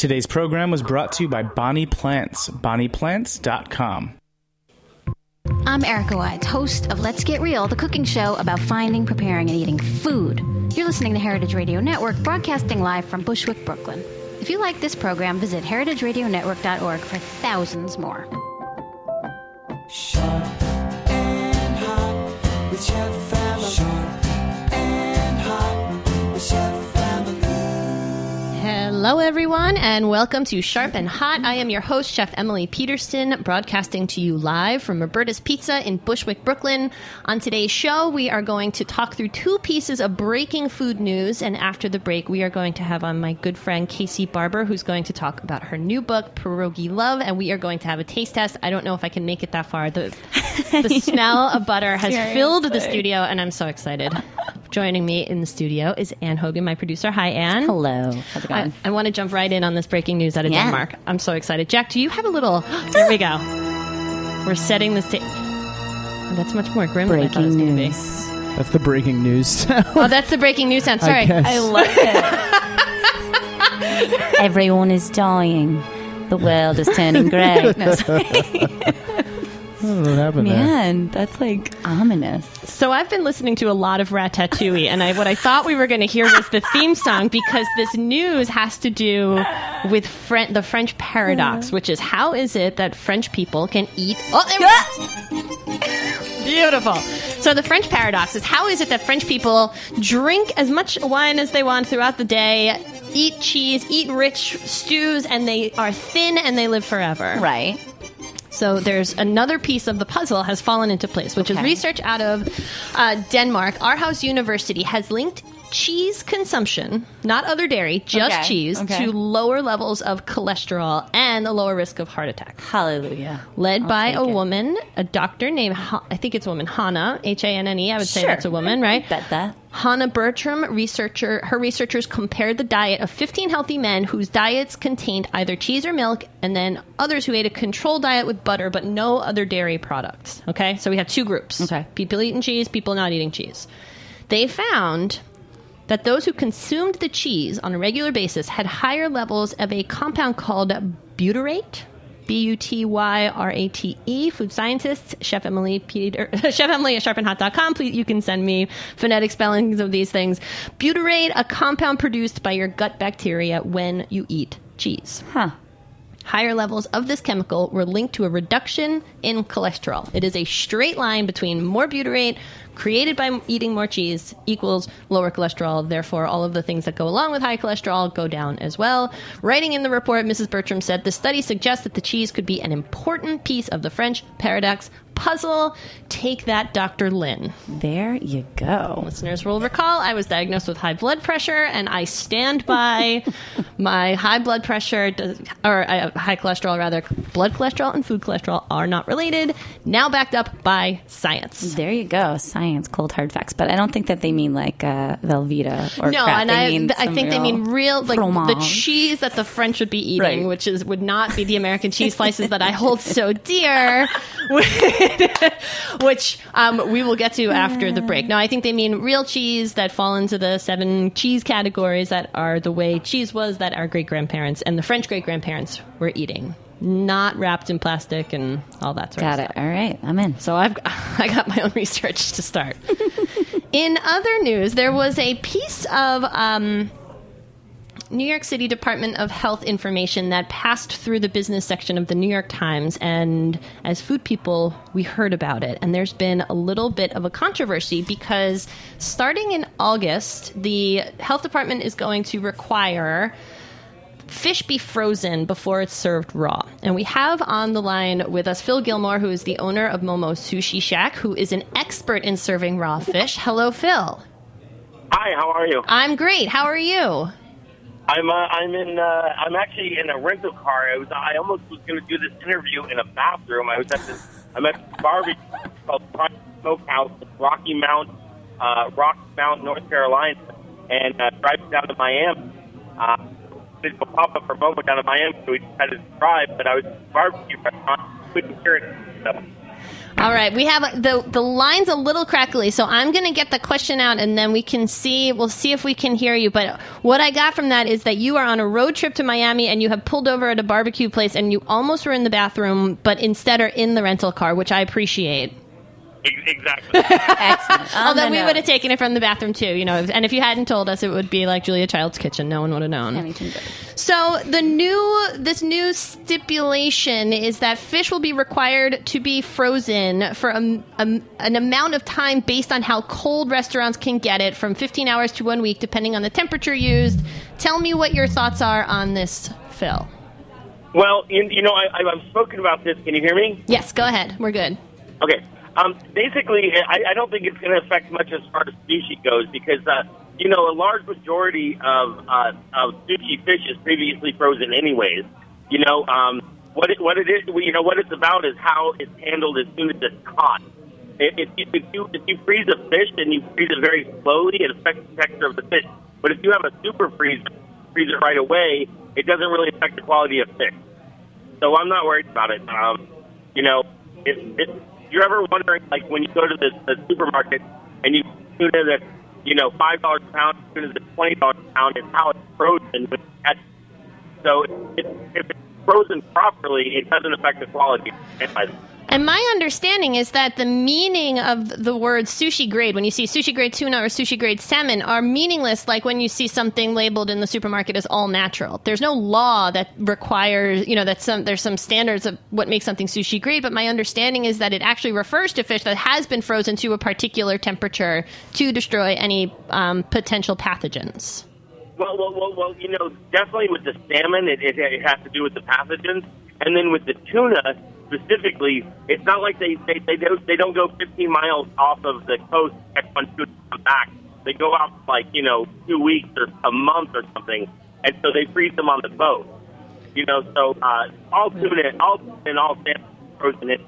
Today's program was brought to you by Bonnie Plants, bonnieplants.com. I'm Erica Wides, host of Let's Get Real, the cooking show about finding, preparing, and eating food. You're listening to Heritage Radio Network, broadcasting live from Bushwick, Brooklyn. If you like this program, visit heritageradionetwork.org for thousands more. Sharp and hot with Chef Hello, everyone, and welcome to Sharp and Hot. I am your host, Chef Emily Peterson, broadcasting to you live from Roberta's Pizza in Bushwick, Brooklyn. On today's show, we are going to talk through two pieces of breaking food news, and after the break, we are going to have on my good friend Casey Barber, who's going to talk about her new book, Pierogi Love, and we are going to have a taste test. I don't know if I can make it that far. The, the smell of butter has filled the studio, and I'm so excited. Joining me in the studio is Ann Hogan, my producer. Hi, Ann. Hello. How's it going? I want to jump right in on this breaking news out of Yeah. Denmark. I'm so excited. Jack, do you have a little? There we go. We're setting the stage. Oh, that's much more grim than I thought it was Breaking going to be. news. That's the breaking news. Sound. Oh, that's the breaking news sound. Sorry. guess. I love it. Everyone is dying. The world is turning grey. No, sorry. I don't know what happened there. Man, that's like ominous. So I've been listening to a lot of Ratatouille, and I, what I thought we were going to hear was the theme song because this news has to do with Fren- the French paradox, which is how is it that French people can eat? Oh, there we go. Beautiful. So the French paradox is how is it that French people drink as much wine as they want throughout the day, eat cheese, eat rich stews, and they are thin and they live forever? Right. So there's another piece of the puzzle has fallen into place, which is research out of uh, Denmark. Aarhus University has linked cheese consumption, not other dairy, just Okay, cheese, okay. to lower levels of cholesterol and a lower risk of heart attack. Hallelujah. Led I'll by a it. woman, a doctor named, Ha- I think it's a woman, Hannah, H A N N E. I would say that's a woman, right? Bet that. Hannah Bertram, researcher, her researchers compared the diet of 15 healthy men whose diets contained either cheese or milk, and then others who ate a controlled diet with butter but no other dairy products. Okay, so we have two groups: Okay. people eating cheese, people not eating cheese. They found that those who consumed the cheese on a regular basis had higher levels of a compound called butyrate. B U T Y R A T E. Food scientists, Chef Emily Peter, Chef Emily at sharpandhot.com. Please, you can send me phonetic spellings of these things. Butyrate, a compound produced by your gut bacteria when you eat cheese. Huh. Higher levels of this chemical were linked to a reduction in cholesterol. It is a straight line between more butyrate created by eating more cheese equals lower cholesterol. Therefore, all of the things that go along with high cholesterol go down as well. Writing in the report, Mrs. Bertram said the study suggests that the cheese could be an important piece of the French paradox puzzle. Take that, Dr. Lynn. There you go. Listeners will recall I was diagnosed with high blood pressure, and I stand by my high blood pressure, or uh, high cholesterol rather. Blood cholesterol and food cholesterol are not related. Now backed up by science. There you go. Science, cold hard facts. But I don't think that they mean like uh, Velveeta or no, crap. and They I, I think they mean real, like the cheese that the French would be eating, Right. which is would not be the American cheese slices that I hold so dear, which um, we will get to after the break. No, I think they mean real cheese that fall into the seven cheese categories that are the way cheese was that our great grandparents and the French great grandparents were eating, not wrapped in plastic and all that sort of Got stuff. it. All right. I'm in. So I've I got my own research to start. In other news, there was a piece of um, New York City Department of Health information that passed through the business section of the New York Times, and as food people, we heard about it. And there's been a little bit of a controversy because starting in August, the health department is going to require fish be frozen before it's served raw. And we have on the line with us Phil Gilmour, who is the owner of Momo Sushi Shack, who is an expert in serving raw fish. Hello, Phil. Hi, how are you? I'm great. How are you? I'm uh, I'm in uh, I'm actually in a rental car. I was I almost was going to do this interview in a bathroom. I was at this I'm at this barbecue called Prime Smokehouse, in Rocky Mount, uh, Rocky Mount, North Carolina, and uh, driving down to Miami. Uh, pop up down to Miami, so we decided to drive. But I was at barbecue restaurant, couldn't hear it. So. All right, we have the the line's a little crackly, so I'm going to get the question out, and then we can see. We'll see if we can hear you. But what I got from that is that you are on a road trip to Miami, and you have pulled over at a barbecue place, and you almost were in the bathroom, but instead are in the rental car, which I appreciate. Ex- Exactly. Excellent. On Although we nose. would have taken it from the bathroom too, you know. And if you hadn't told us, it would be like Julia Child's kitchen. No one would have known. Anything good. So the new this new stipulation is that fish will be required to be frozen for a, a- an amount of time based on how cold restaurants can get it, from 15 hours to one week, depending on the temperature used. Tell me what your thoughts are on this, Phil. well, you, you know, I, I've spoken about this. Can you hear me? Yes, go ahead. We're good. Okay. Um, basically, I, I don't think it's going to affect much as far as sushi goes because, uh, you know, a large majority of uh, of sushi fish is previously frozen, anyways. You know, um, what it, what it is, you know, what it's about is how it's handled as soon as it's caught. If, you, if you if you freeze a fish and you freeze it very slowly, it affects the texture of the fish. But if you have a super freeze, freeze it right away, it doesn't really affect the quality of fish. So I'm not worried about it. Um, you know, if, if you're ever wondering, like when you go to the, the supermarket and you tuna that's you know five dollars a pound, tuna that's twenty dollars a pound, it's how it's frozen. So if, if it's frozen properly, it doesn't affect the quality. And my understanding is that the meaning of the word sushi grade, when you see sushi grade tuna or sushi grade salmon, are meaningless like when you see something labeled in the supermarket as all natural. There's no law that requires, you know, that some there's some standards of what makes something sushi grade, but my understanding is that it actually refers to fish that has been frozen to a particular temperature to destroy any um, potential pathogens. Well, well, well, well, you know, definitely with the salmon, it, it, it has to do with the pathogens, and then with the tuna specifically, it's not like they they they don't they don't go 15 miles off of the coast catch one and come back. They go out like you know two weeks or a month or something, and so they freeze them on the boat. You know, so uh, all tuna, all and all salmon frozen in.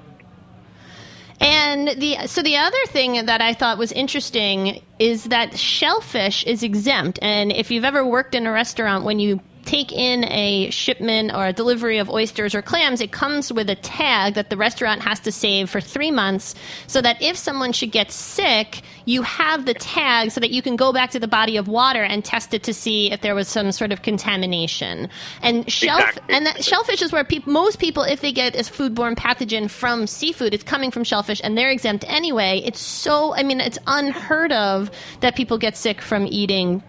And the so the other thing that I thought was interesting is that shellfish is exempt. And if you've ever worked in a restaurant, when you take in a shipment or a delivery of oysters or clams, it comes with a tag that the restaurant has to save for three months, so that if someone should get sick, you have the tag so that you can go back to the body of water and test it to see if there was some sort of contamination. And shell Exactly. and that shellfish is where peop most people, if they get a foodborne pathogen from seafood, it's coming from shellfish, and they're exempt anyway. It's so, I mean, it's unheard of that people get sick from eating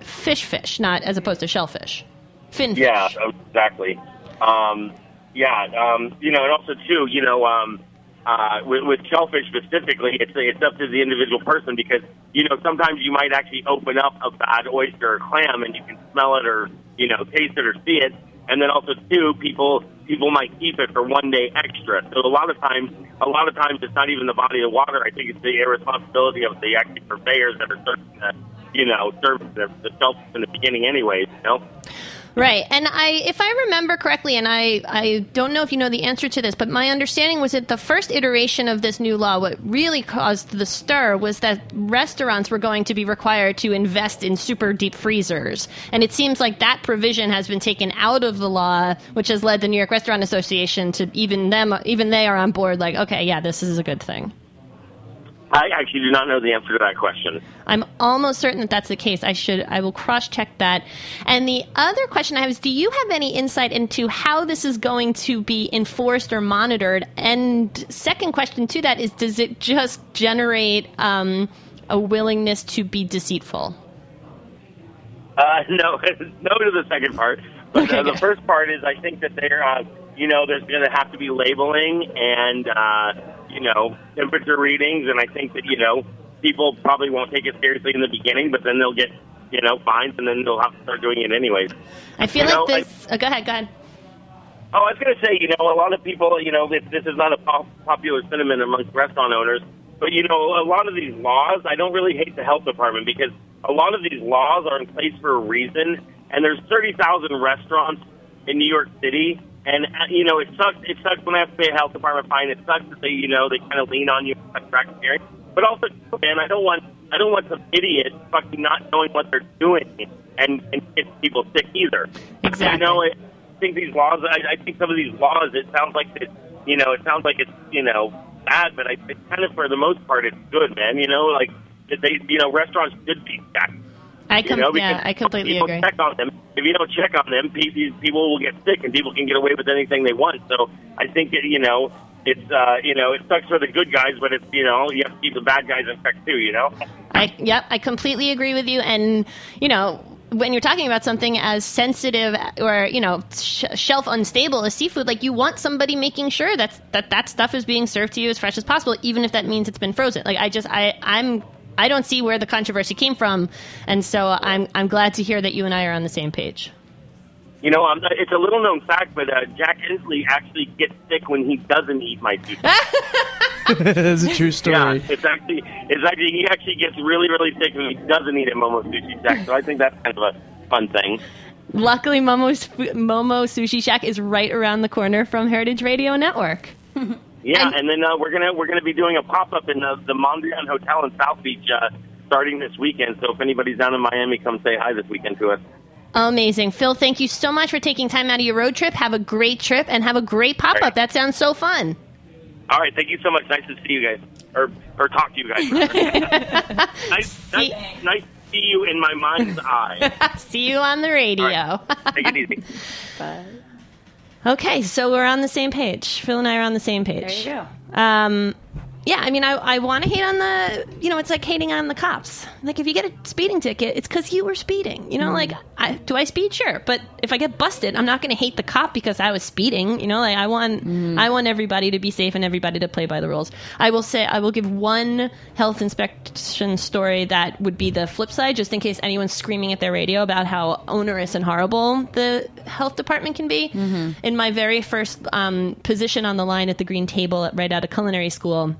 fish, fish, not as opposed to shellfish, fin fish. Yeah, exactly. Um, yeah, um, you know, and also too, you know, um, uh, with, with shellfish specifically, it's it's up to the individual person because you know sometimes you might actually open up a bad oyster or clam and you can smell it or you know taste it or see it, and then also too, people people might keep it for one day extra. So a lot of times, a lot of times it's not even the body of water. I think it's the irresponsibility of the actually purveyors that are serving the you know serving the, the shellfish in the beginning, anyways. You know. Right. And I if I remember correctly and I I don't know if you know the answer to this, but my understanding was that the first iteration of this new law what really caused the stir was that restaurants were going to be required to invest in super deep freezers. And it seems like that provision has been taken out of the law, which has led the New York Restaurant Association to even them even they are on board like, okay, yeah, this is a good thing. I actually do not know the answer to that question. I'm almost certain that that's the case. I should, I will cross check that. And the other question I have is Do you have any insight into how this is going to be enforced or monitored? And second question to that is Does it just generate um, a willingness to be deceitful? Uh, no, no to the second part. But Okay, uh, the first part is I think that they're, uh, you know, there's going to have to be labeling and, uh, you know, temperature readings. And I think that, you know, people probably won't take it seriously in the beginning, but then they'll get, you know, fines and then they'll have to start doing it anyways. I feel You know, like this. oh, go ahead, go ahead. Oh, I was going to say, you know, a lot of people, you know, this, this is not a pop- popular sentiment amongst restaurant owners, but, you know, a lot of these laws, I don't really hate the health department because a lot of these laws are in place for a reason, and there's 30,000 restaurants in New York City, and, uh, you know, it sucks, it sucks when I have to pay a health department fine. It sucks that they, you know, they kind of lean on you and track hearing. But also, man, I don't want, I don't want some idiot fucking not knowing what they're doing and, and get people sick either. Exactly. You know, it, I think these laws. I, I think some of these laws. It sounds like it. You know, it sounds like it's you know bad, but I it's kind of for the most part it's good, man. You know, like they, you know, restaurants should be stacked. I You com- know, yeah, I completely people agree. Check on them. If you don't check on them, people will get sick, and people can get away with anything they want. So I think it, you know, it's uh, you know, it sucks for the good guys, but it's you know, you have to keep the bad guys in check too. You know. I yep, I completely agree with you. And you know, when you're talking about something as sensitive or you know sh- shelf unstable as seafood, like you want somebody making sure that that that stuff is being served to you as fresh as possible, even if that means it's been frozen. Like I just I I'm. I don't see where the controversy came from, and so I'm I'm glad to hear that you and I are on the same page. You know, um, it's a little known fact, but uh, Jack Inslee actually gets sick when he doesn't eat my sushi. That's a true story. Yeah, it's actually it's actually he actually gets really really sick when he doesn't eat a Momo Sushi Shack. So I think that's kind of a fun thing. Luckily, Momo's Momo Sushi Shack is right around the corner from Heritage Radio Network. Yeah, And- and, then uh, we're gonna we're gonna be doing a pop up in the, the Mondrian Hotel in South Beach uh, starting this weekend. So if anybody's down in Miami, come say hi this weekend to us. Amazing. Phil, thank you so much for taking time out of your road trip. Have a great trip and have a great pop up. Great. That sounds so fun. All right, thank you so much. Nice to see you guys, or or talk to you guys. nice, nice, nice to see you in my mind's eye. See you on the radio. Take it easy. Okay, so we're on the same page. Phil and I are on the same page. There you go. Um, yeah, I mean, I, I want to hate on the, you know, it's like hating on the cops. Like, if you get a speeding ticket, it's because you were speeding. You know, Mm. like, I, do I speed? Sure, but if I get busted, I'm not going to hate the cop because I was speeding. You know, like I want, Mm. I want everybody to be safe and everybody to play by the rules. I will say, I will give one health inspection story that would be the flip side, just in case anyone's screaming at their radio about how onerous and horrible the health department can be. In my very first um, position on the line at the green table at, right out of culinary school.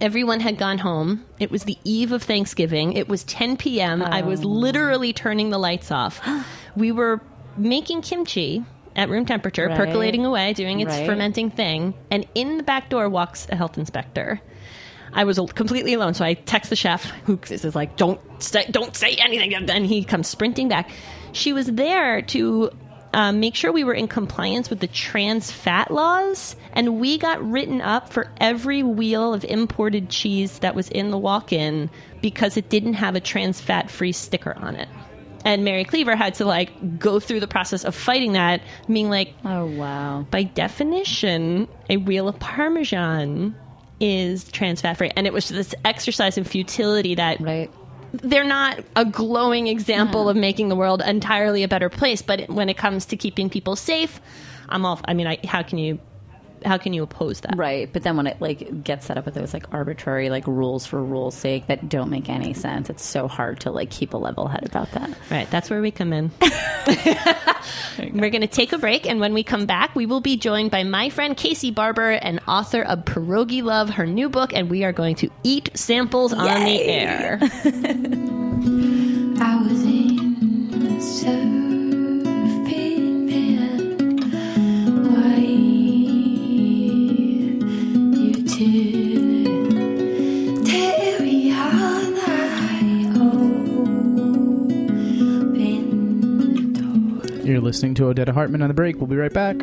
Everyone had gone home. It was the eve of Thanksgiving. It was 10 p.m. I was oh. literally turning the lights off. We were making kimchi at room temperature, Right. percolating away, doing its Right. fermenting thing. And in the back door walks a health inspector. I was completely alone, so I text the chef, who is like, "Don't say, don't say anything." And then he comes sprinting back. She was there to um, make sure we were in compliance with the trans fat laws, and we got written up for every wheel of imported cheese that was in the walk-in because it didn't have a trans fat free sticker on it. And Mary Cleaver had to like go through the process of fighting that, being like, Oh wow. by definition, a wheel of Parmesan is trans fat free. And it was this exercise in futility that Right. They're not a glowing example mm. of making the world entirely a better place. But when it comes to keeping people safe, I'm all. I mean, I, how can you, how can you oppose that? Right, but then when it like gets set up with those like arbitrary like rules for rules' sake that don't make any sense, it's so hard to like keep a level head about that. Right, that's where we come in. We're going to take a break, and when we come back, we will be joined by my friend Casey Barber, an author of Pierogi Love, her new book, and we are going to eat samples on the air. I was in a You're listening to Odetta Hartman on the break. We'll be right back.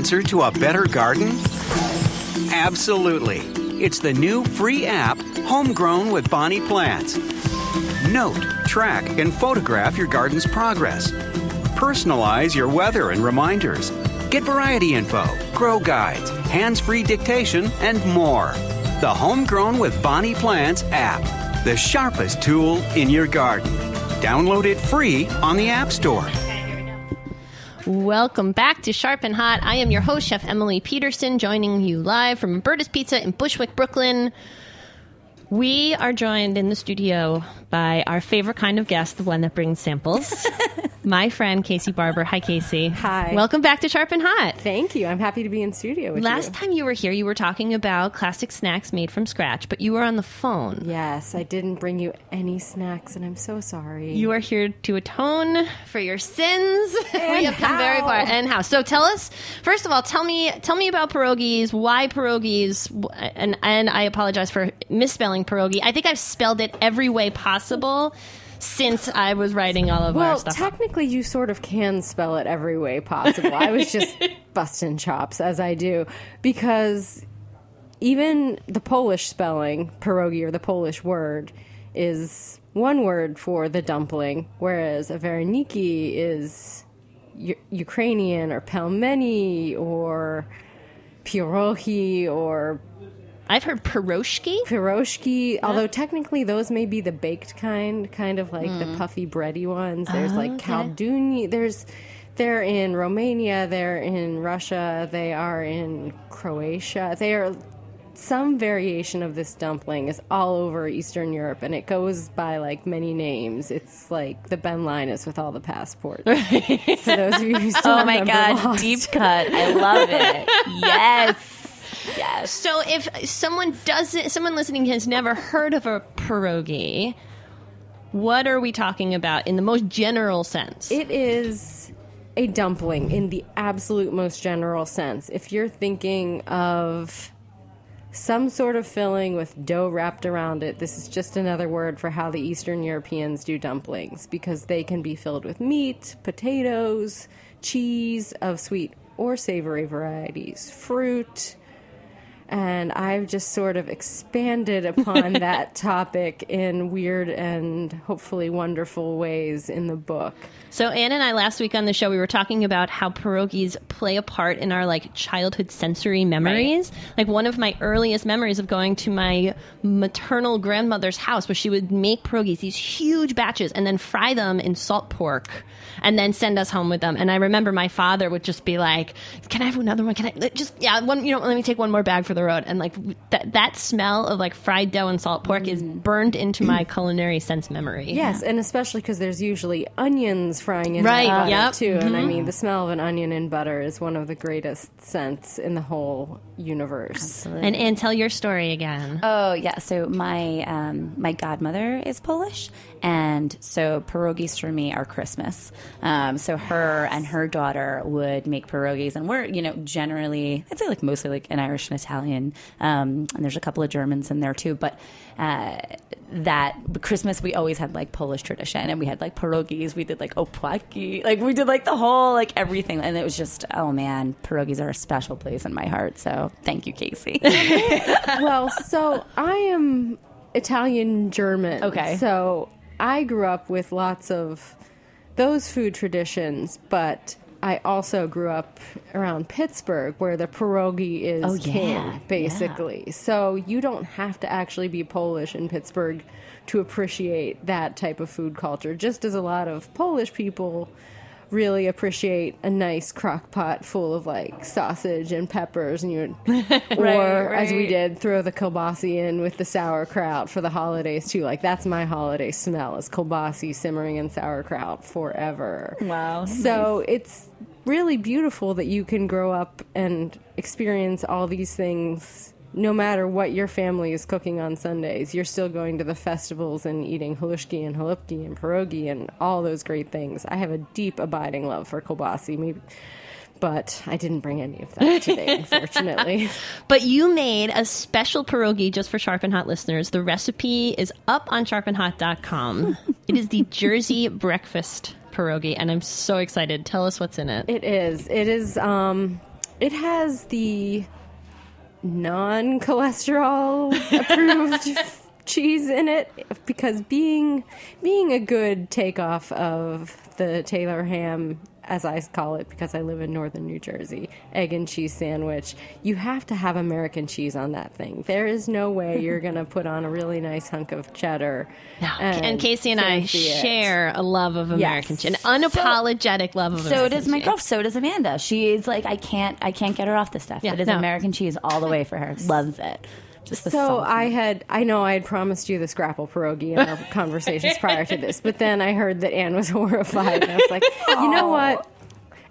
Answer to a better garden? Absolutely. It's the new free app, Homegrown with Bonnie Plants. Note, track, and photograph your garden's progress. Personalize your weather and reminders. Get variety info, grow guides, hands free dictation, and more. The Homegrown with Bonnie Plants app, the sharpest tool in your garden. Download it free on the App Store. Welcome back to Sharp and Hot. I am your host, Chef Emily Peterson, joining you live from Roberta's Pizza in Bushwick, Brooklyn. We are joined in the studio by our favorite kind of guest, the one that brings samples. My friend Casey Barber. Hi, Casey. Hi. Welcome back to Sharp and Hot. Thank you. I'm happy to be in studio with you. Last you. time you were here, you were talking about classic snacks made from scratch, but you were on the phone. Yes, I didn't bring you any snacks, and I'm so sorry. You are here to atone for your sins. we have come very far. And how? So tell us first of all, tell me tell me about pierogies. Why pierogies? And and I apologize for misspelling pierogi. I think I've spelled it every way possible since I was writing all of our stuff. well, technically, you sort of can spell it every way possible. I was just busting chops as I do because even the Polish spelling pierogi or the Polish word is one word for the dumpling, whereas a vareniki is U- Ukrainian or pelmeni or pierogi or I've heard piroshki. Piroshki, although technically those may be the baked kind, kind of like the hmm. puffy bready ones. There's ah, like kalduni. There's they're in Romania, they're in Russia, they are in Croatia. They are some variation of this dumpling is all over Eastern Europe and it goes by like many names. It's like the Ben Linus with all the passports. For those of you who still Oh my god, Lost. deep cut. I love it. yes. Yes. So if someone doesn't, someone listening has never heard of a pierogi, what are we talking about in the most general sense? It is a dumpling in the absolute most general sense. If you're thinking of some sort of filling with dough wrapped around it, this is just another word for how the Eastern Europeans do dumplings because they can be filled with meat, potatoes, cheese of sweet or savory varieties, fruit. And I've just sort of expanded upon that topic in weird and hopefully wonderful ways in the book. So Anne and I last week on the show we were talking about how pierogies play a part in our like childhood sensory memories. Like one of my earliest memories of going to my maternal grandmother's house where she would make pierogies, these huge batches, and then fry them in salt pork and then send us home with them. And I remember my father would just be like, "Can I have another one? Can I just yeah, one you know, let me take one more bag for the road." And like that that smell of like fried dough and salt pork is mm. burned into my culinary sense memory. Yes, and especially because there's usually onions frying in Right, butter yep, too. And I mm-hmm. mean, the smell of an onion in butter is one of the greatest scents in the whole universe. And and tell your story again. Oh yeah, so my um, my godmother is Polish, and so pierogies for me are Christmas. Um, so her and her daughter would make pierogies, and we're you know generally I'd say like mostly like an Irish and Italian, um, and there's a couple of Germans in there too, but. Uh, that Christmas we always had like Polish tradition and we had like pierogies we did like opłatki like we did like the whole like everything and it was just oh man pierogies are a special place in my heart so thank you Casey well, so I am Italian German. Okay. So I grew up with lots of those food traditions, but I also grew up around Pittsburgh where the pierogi is Oh, yeah. king, basically. So you don't have to actually be Polish in Pittsburgh to appreciate that type of food culture, just as a lot of Polish people really appreciate a nice crock pot full of like sausage and peppers and you or as we did throw the kielbasi in with the sauerkraut for the holidays too. Like that's my holiday smell is kielbasi simmering in sauerkraut forever. Wow, so it's really beautiful that you can grow up and experience all these things no matter what your family is cooking on Sundays, you're still going to the festivals and eating halushki and halupki and pierogi and all those great things. I have a deep, abiding love for kielbasi, maybe, but I didn't bring any of that today, unfortunately. But you made a special pierogi just for Sharp and Hot listeners. The recipe is up on sharpandhot.com. it is the Jersey breakfast pierogi, and I'm so excited. Tell us what's in it. It is. It is. Um, it has the non-cholesterol approved cheese in it because being being a good takeoff of the Taylor ham as I call it because I live in northern New Jersey, egg and cheese sandwich. You have to have American cheese on that thing. There is no way you're going to put on a really nice hunk of cheddar. and, Casey and I fancy it. share a love of American Yes. cheese, an unapologetic love of So American does my girlfriend. So does Amanda. She's like, I can't, I can't get her off this stuff. Yeah, it is no. American cheese all the way for her. Loves it. So. I had, I know I had promised you the scrapple pierogi in our conversations prior to this, but then I heard that Anne was horrified, and I was like, you know what?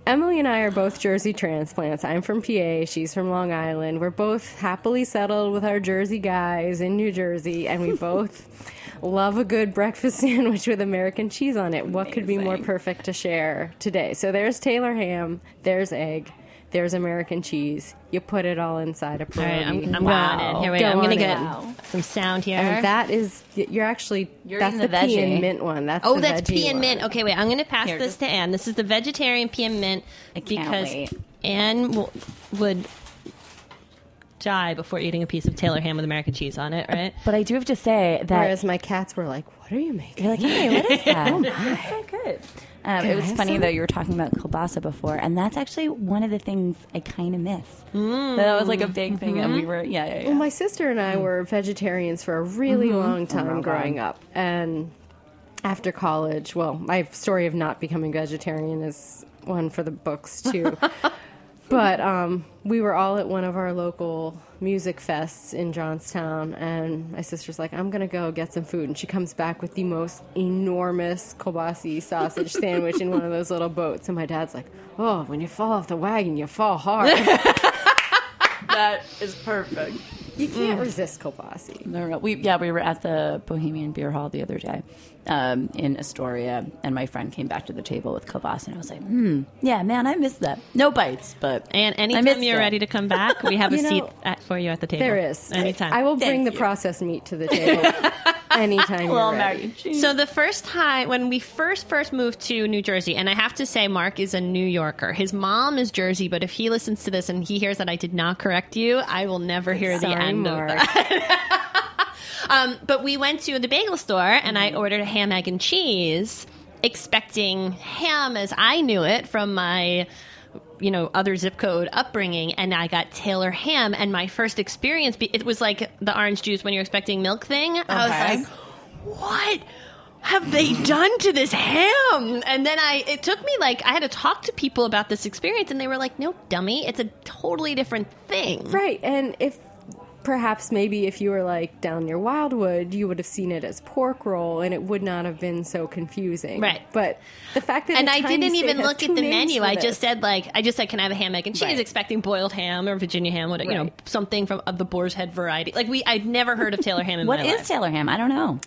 Emily and I are both Jersey transplants. I'm from PA. She's from Long Island. We're both happily settled with our Jersey guys in New Jersey, and we both love a good breakfast sandwich with American cheese on it. What could be more perfect to share today? So there's Taylor ham, there's egg, there's American cheese. You put it all inside a pierogi. All right, I'm, I'm Wow. going in. Here, wait, Go I'm going to get in. some sound here. And that is, you're actually, You're that's the, the pea and mint one. That's Oh, the that's pea and mint. Okay, wait. I'm going to pass Here, this just- to Anne. This is the vegetarian pea and mint I because wait. Anne w- would die before eating a piece of Taylor ham with American cheese on it, right? But I do have to say that Whereas my cats were like, what are you making? You're like, hey, what is that? oh my, That's so good. Um, it was funny some? though. You were talking about kielbasa before, and that's actually one of the things I kind of miss. That was like a big thing, and we were, yeah, yeah, yeah. Well, my sister and I were vegetarians for a really long oh, time growing up. And after college, well, my story of not becoming vegetarian is one for the books, too. but um, we were all at one of our local music fests in Johnstown, and my sister's like, I'm going to go get some food. And she comes back with the most enormous kielbasi sausage sandwich in one of those little boats. And my dad's like, Oh, when you fall off the wagon, you fall hard. that is perfect. You can't resist kielbasi. No, no, we yeah, we were at the Bohemian Beer Hall the other day um, in Astoria, and my friend came back to the table with kielbasa, and I was like, hmm, yeah, man, I missed that. No bites, but And I anytime missed you're it. ready to come back, we have a You know, seat at, for you at the table. There is. Anytime. I will bring the you. processed meat to the table anytime Well, you're ready. American cheese. So the first time when we first first moved to New Jersey, and I have to say, Mark is a New Yorker. His mom is Jersey, but if he listens to this and he hears that I did not correct you, I will never hear the end Mark. of that. um, but we went to the bagel store, and I ordered a ham, egg, and cheese, expecting ham as I knew it from my you know other zip code upbringing and i got taylor ham and my first experience be- it was like the orange juice when you're expecting milk thing i was like what have they done to this ham? And then I, it took me like, I had to talk to people about this experience, and they were like, no, dummy, it's a totally different thing. Right, and if perhaps maybe if you were like down near Wildwood, you would have seen it as pork roll, and it would not have been so confusing. Right. but the fact that And a I tiny didn't even look at the menu. I just said like, I just said, can I have a ham, egg, and cheese? Right. Expecting boiled ham or Virginia ham, what you know, something from of the Boar's Head variety. Like we, I'd never heard of Taylor ham in what my is life. Taylor ham? I don't know.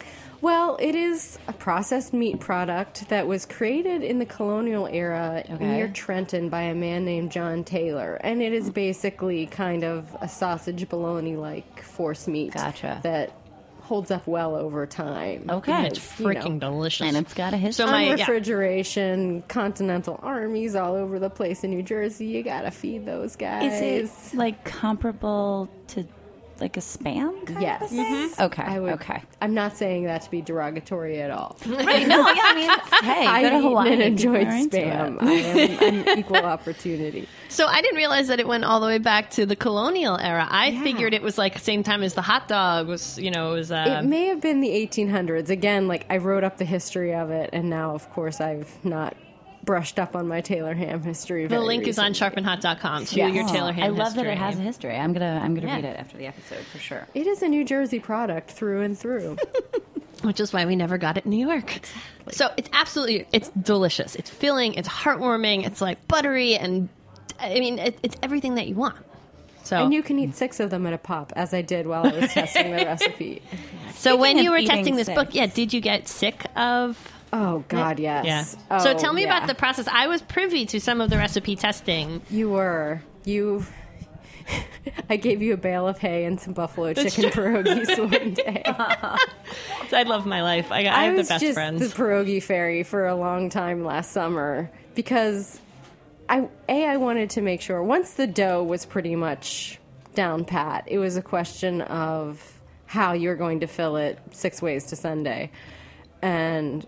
Well, it is a processed meat product that was created in the colonial era Okay. near Trenton by a man named John Taylor. And it is basically kind of a sausage bologna like force meat Gotcha. that holds up well over time. Okay. It's Because, you know, freaking delicious. And it's got a history. So my- on yeah. refrigeration, continental armies all over the place in New Jersey. You gotta feed those guys. is it like comparable to like a spam? Kind Yes. Of a thing? Okay. I would, okay. I'm not saying that to be derogatory at all. Right. No. Yeah. I mean, it's- hey, I go to eaten Hawaii. and people enjoyed spam. I am I'm equal opportunity. So I didn't realize that it went all the way back to the colonial era. I Yeah. figured it was like same time as the hot dog was, you know, it was. Uh, It may have been the 1800s. Again, like I wrote up the history of it, and now, of course, I've not brushed up on my Taylor ham history. the very link is on recently. sharpandhot.com to Yes. your Taylor Oh, ham I love that it has a history. I'm gonna I'm gonna Yeah. read it after the episode for sure. It is a New Jersey product through and through. which is why we never got it in New York. Exactly. So it's absolutely it's delicious. It's filling. It's heartwarming. It's like buttery, and I mean it, it's everything that you want. So and you can eat six of them at a pop, as I did while I was testing the recipe. so when you were testing this book, yeah, did you get sick of? Oh God, yes. Yeah. so Oh, tell me yeah. about the process. I was privy to some of the recipe testing. You were you. I gave you a bale of hay and some buffalo chicken pierogies one day. I love my life. I, I, have was the best just friends. the pierogi fairy for a long time last summer because I a I wanted to make sure once the dough was pretty much down pat, it was a question of how you're going to fill it six ways to Sunday. And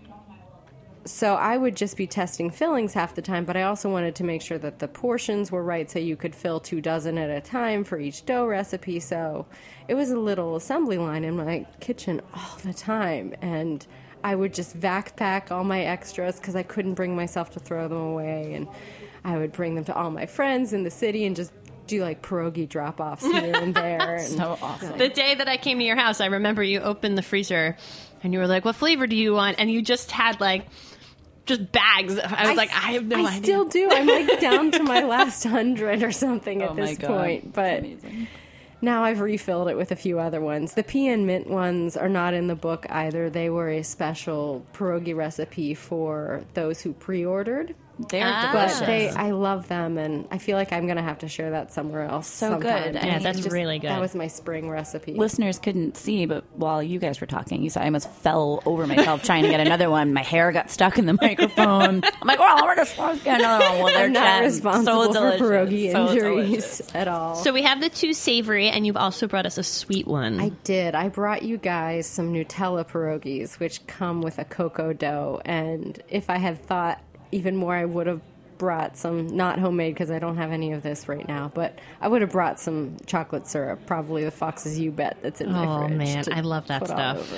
so I would just be testing fillings half the time, but I also wanted to make sure that the portions were right so you could fill two dozen at a time for each dough recipe. So it was a little assembly line in my kitchen all the time. And I would just backpack all my extras because I couldn't bring myself to throw them away. And I would bring them to all my friends in the city and just do like pierogi drop offs here and there. And So awesome. The day that I came to your house, I remember you opened the freezer and you were like, "What flavor do you want?" And you just had like just bags. I was like, "I have no I idea." still do. I'm like down to my last hundred or something at Oh my this God. point, but Amazing. now I've refilled it with a few other ones. The pea and mint ones are not in the book either. They were a special pierogi recipe for those who pre-ordered. They're Ah. delicious. But they, I love them, and I feel like I'm gonna have to share that somewhere else. So sometime. good. And Yeah, it's that's really good. That was my spring recipe. Listeners couldn't see, but while you guys were talking, you saw I almost fell over myself trying to get another one. My hair got stuck in the microphone. I'm like, well, we're just let's get another one. Well, they're I'm not responsible so for delicious. pierogi So injuries delicious. at all. So we have the two savory, and you've also brought us a sweet one. I did. I brought you guys some Nutella pierogies, which come with a cocoa dough. And if I had thought even more, I would have brought some, not homemade because I don't have any of this right now, but I would have brought some chocolate syrup, probably the Fox's U-Bet that's in my Oh, fridge. man, I love that stuff.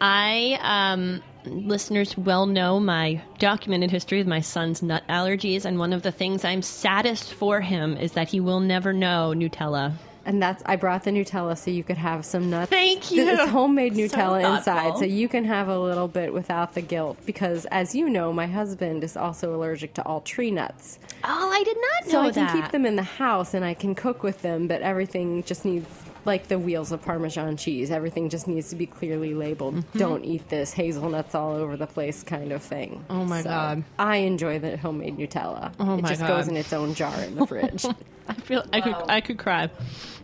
I, um, listeners well know my documented history of my son's nut allergies, and one of the things I'm saddest for him is that he will never know Nutella. And that's I brought the Nutella so you could have some nuts. Thank you. It's homemade Nutella thoughtful. inside, so you can have a little bit without the guilt. Because as you know, my husband is also allergic to all tree nuts. Oh, I did not know that. So I can that. keep them in the house and I can cook with them, but everything just needs like the wheels of Parmesan cheese. Everything just needs to be clearly labeled. Mm-hmm. Don't eat this hazelnuts all over the place kind of thing. Oh my So God. I enjoy the homemade Nutella. Oh it my just God. goes in its own jar in the fridge. I feel I could I could cry.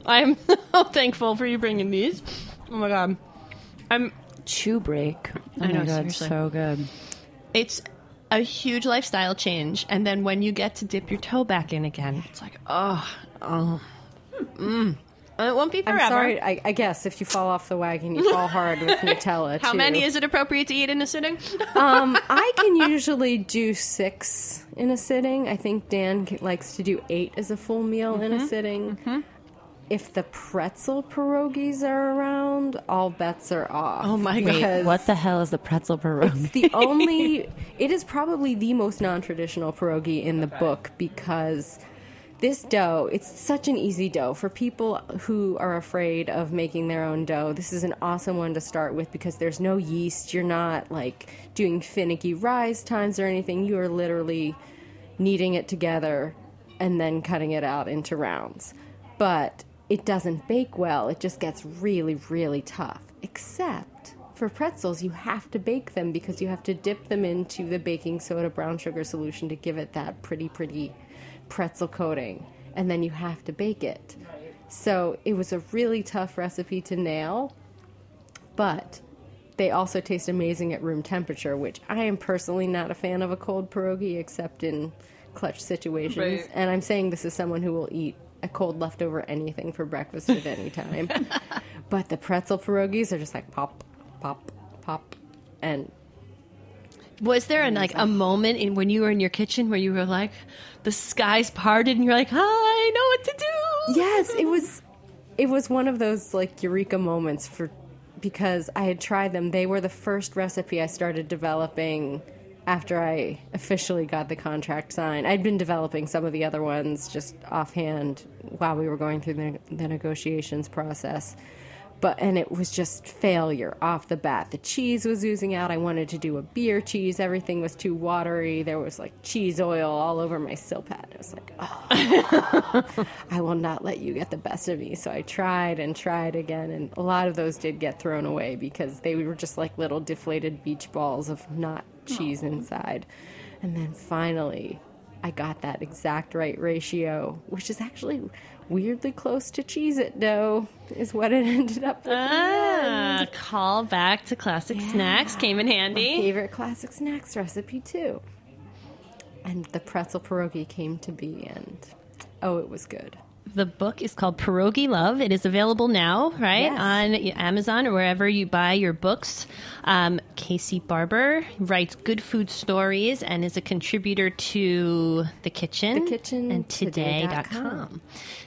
I'm so thankful for you bringing these. Oh my god, I'm. Chew break. Oh I know, my god, seriously. so good. It's a huge lifestyle change, and then when you get to dip your toe back in again, it's like oh oh. Mm. And it won't be forever. I'm sorry. I, I guess if you fall off the wagon, you fall hard with Nutella. How too. many is it appropriate to eat in a sitting? Um, I can usually do six in a sitting. I think Dan likes to do eight as a full meal in Mm-hmm. a sitting. If the pretzel pierogies are around, all bets are off. Oh my God. Because What the hell is the pretzel pierogi? the only it is probably the most non-traditional pierogi in the book because this dough it's such an easy dough. For people who are afraid of making their own dough this is an awesome one to start with because there's no yeast. You're not like doing finicky rise times or anything. You are literally kneading it together and then cutting it out into rounds. But it doesn't bake well. It just gets really really tough except for pretzels, you have to bake them because you have to dip them into the baking soda brown sugar solution to give it that pretty, pretty pretzel coating. And then you have to bake it. So it was a really tough recipe to nail, but they also taste amazing at room temperature, which I am personally not a fan of a cold pierogi except in clutch situations. Right. And I'm saying this is someone who will eat a cold leftover anything for breakfast at any time. but the pretzel pierogies are just like pop, pop, pop. And Was there an, like a moment in when you were in your kitchen where you were like, the skies parted and you're like, I know what to do? yes, it was it was one of those like eureka moments for because I had tried them. They were the first recipe I started developing after I officially got the contract signed. I'd been developing some of the other ones just offhand while we were going through the, the negotiations process. But and it was just failure off the bat. The cheese was oozing out. I wanted to do a beer cheese. Everything was too watery. There was like cheese oil all over my silpat. I was like, oh, I will not let you get the best of me. So I tried and tried again, and a lot of those did get thrown away because they were just like little deflated beach balls of not cheese inside. And then finally, I got that exact right ratio, which is actually weirdly close to Cheez It dough, is what it ended up with. the Ah, call back to classic snacks came in My handy. favorite classic snacks recipe, too. And the pretzel pierogi came to be, and oh, it was good. The book is called Pierogi Love. It is available now, right, Yes. on Amazon or wherever you buy your books. Um, Casey Barber writes good food stories and is a contributor to The Kitchn, The Kitchn and Today.com.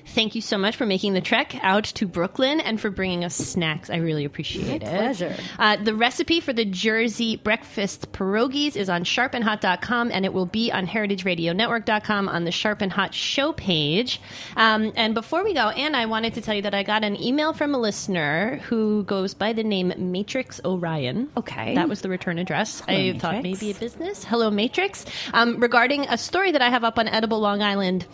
Thank you so much for making the trek out to Brooklyn and for bringing us snacks. I really appreciate it. pleasure. Uh, the recipe for the Jersey breakfast pierogies is on sharpandhot.com and it will be on heritageradionetwork.com on the Sharp and Hot show page. Um, and before we go, Anna, I wanted to tell you that I got an email from a listener who goes by the name Matrix Orion. Okay. That was the return address. Hello, I thought maybe a business. Hello, Matrix. Um, regarding a story that I have up on Edible Long Island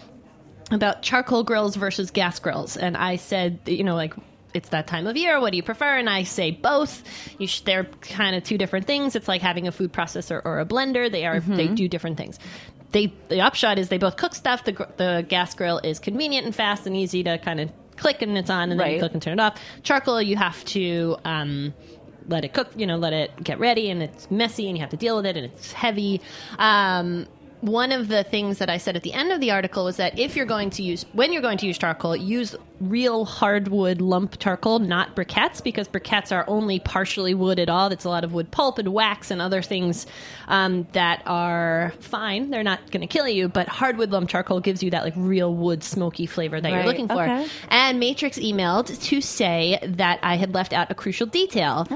about charcoal grills versus gas grills, and I said, you know, like it's that time of year. What do you prefer? And I say both. You sh- they're kind of two different things. It's like having a food processor or a blender. They are they do different things. They the upshot is they both cook stuff. The the gas grill is convenient and fast and easy to kind of click and it's on, and then you click and turn it off. Charcoal, you have to. Um, let it cook, you know, let it get ready, and it's messy, and you have to deal with it, and it's heavy. Um, one of the things that I said at the end of the article was that if you're going to use, when you're going to use charcoal, use real hardwood lump charcoal, not briquettes, because briquettes are only partially wood at all. That's a lot of wood pulp and wax and other things um, that are fine. They're not going to kill you, but hardwood lump charcoal gives you that like real wood smoky flavor that you're looking for. okay. And Matrix emailed to say that I had left out a crucial detail.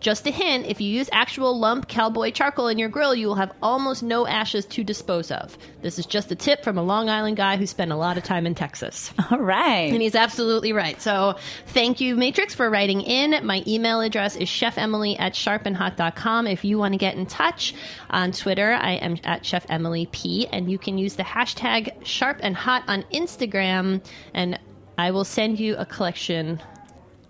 Just a hint if you use actual lump cowboy charcoal in your grill, you will have almost no ashes to dispose of. This is just a tip from a Long Island guy who spent a lot of time in Texas. All right. And he's absolutely right. So thank you, Matrix, for writing in. My email address is chefemily at sharpandhot.com. If you want to get in touch on Twitter, I am at Chef Emily P. And you can use the hashtag sharp and hot on Instagram. And I will send you a collection.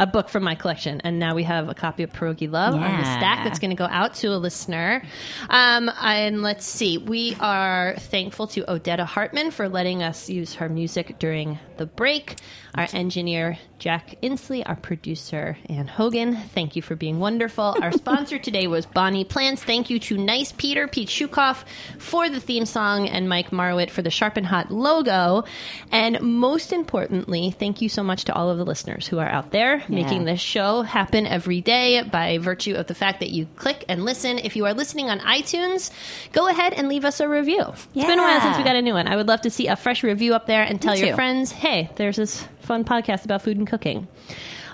A book from my collection, and now we have a copy of Pierogi Love on the stack that's going to go out to a listener. Um, and let's see, we are thankful to Odetta Hartman for letting us use her music during the break. Our engineer, Jack Inslee, our producer, Ann Hogan. Thank you for being wonderful. Our sponsor today was Bonnie Plants. Thank you to Nice Peter, Pete Shukoff for the theme song, and Mike Marwitt for the Sharp and Hot logo. And most importantly, thank you so much to all of the listeners who are out there making this show happen every day by virtue of the fact that you click and listen. If you are listening on iTunes, go ahead and leave us a review. It's been a while since we got a new one. I would love to see a fresh review up there and tell your friends, hey, there's this fun podcast about food and cooking.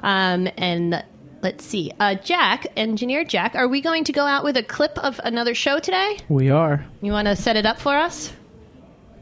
Um, and let's see. Uh, Jack, engineer Jack, are we going to go out with a clip of another show today? We are. You want to set it up for us?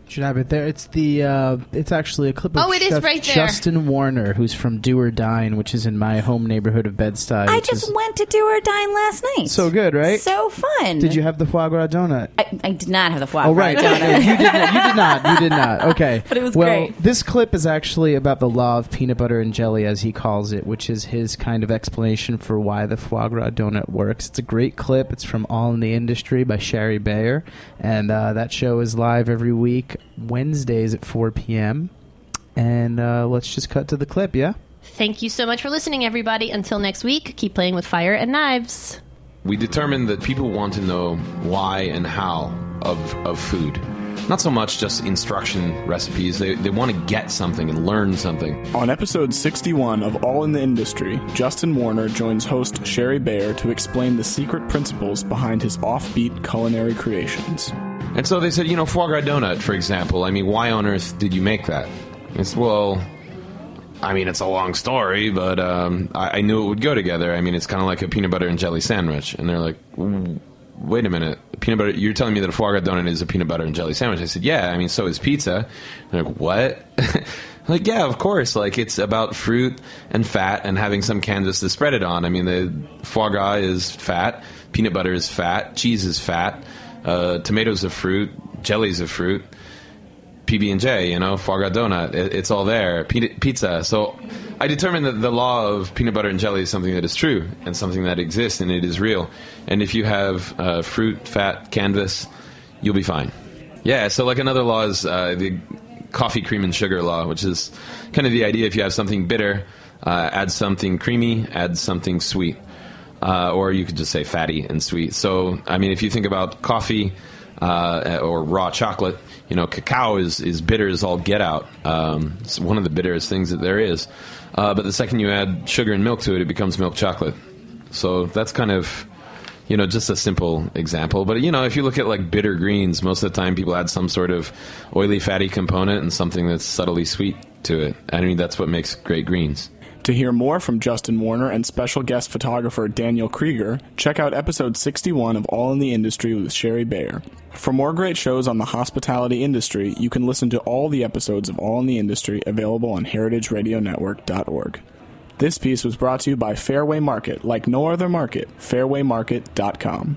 Should have it there. It's the. Uh, it's actually a clip of Oh, it is Chef right there. Justin Warner, who's from Do or Dine, which is in my home neighborhood of Bed Stuy. I which just is went to do or dine last night. so good, right? So fun. Did you have the foie gras donut? I, I did not have the foie Oh gras right, donut. you did not. You did not. You did not. Okay, But it was well, great. This clip is actually about the law of peanut butter and jelly, as he calls it, which is his kind of explanation for why the foie gras donut works. It's a great clip. It's from All in the Industry by Shari Bayer, and uh, that show is live every week Wednesdays at 4 p.m. And uh, let's just cut to the clip. Yeah. Thank you so much for listening, everybody. Until next week, keep playing with fire and knives. We determined that people want to know why and how of, of food. Not so much just instruction recipes, they, they want to get something and learn something. On episode 61 of All in the Industry, Justin Warner joins host Shari Bayer to explain the secret principles behind his offbeat culinary creations. And so they said, you know, foie gras donut, for example. I mean, why on earth did you make that? It's, well, I mean, it's a long story, but um, I, I knew it would go together. I mean, it's kind of like a peanut butter and jelly sandwich. And they're like, "Mm, wait a minute, peanut butter, you're telling me that a foie gras donut is a peanut butter and jelly sandwich? I said, yeah, I mean, so is pizza. They're like, what? like, yeah, of course. Like, it's about fruit and fat and having some canvas to spread it on. I mean, the foie gras is fat, peanut butter is fat, cheese is fat, uh, tomatoes of fruit, jellies of fruit. PB and J, you know, foie gras donut. It, it's all there. Pizza. So I determined that the law of peanut butter and jelly is something that is true and something that exists and it is real. And if you have uh, fruit, fat, canvas, you'll be fine. Yeah. So like another law is uh, the coffee, cream, and sugar law, which is kind of the idea. If you have something bitter, uh, add something creamy, add something sweet. Uh, or you could just say fatty and sweet. So, I mean, if you think about coffee, uh, or raw chocolate. You know, cacao is, is bitter as all get out. Um, it's one of the bitterest things that there is. Uh, but the second you add sugar and milk to it, it becomes milk chocolate. So that's kind of, you know, just a simple example. But, you know, if you look at like bitter greens, most of the time people add some sort of oily, fatty component and something that's subtly sweet to it. I mean, that's what makes great greens. To hear more from Justin Warner and special guest photographer Daniel Krieger, check out episode 61 of All in the Industry with Shari Bayer. For more great shows on the hospitality industry, you can listen to all the episodes of All in the Industry available on heritageradionetwork.org. This piece was brought to you by Fairway Market, like no other market, fairwaymarket.com.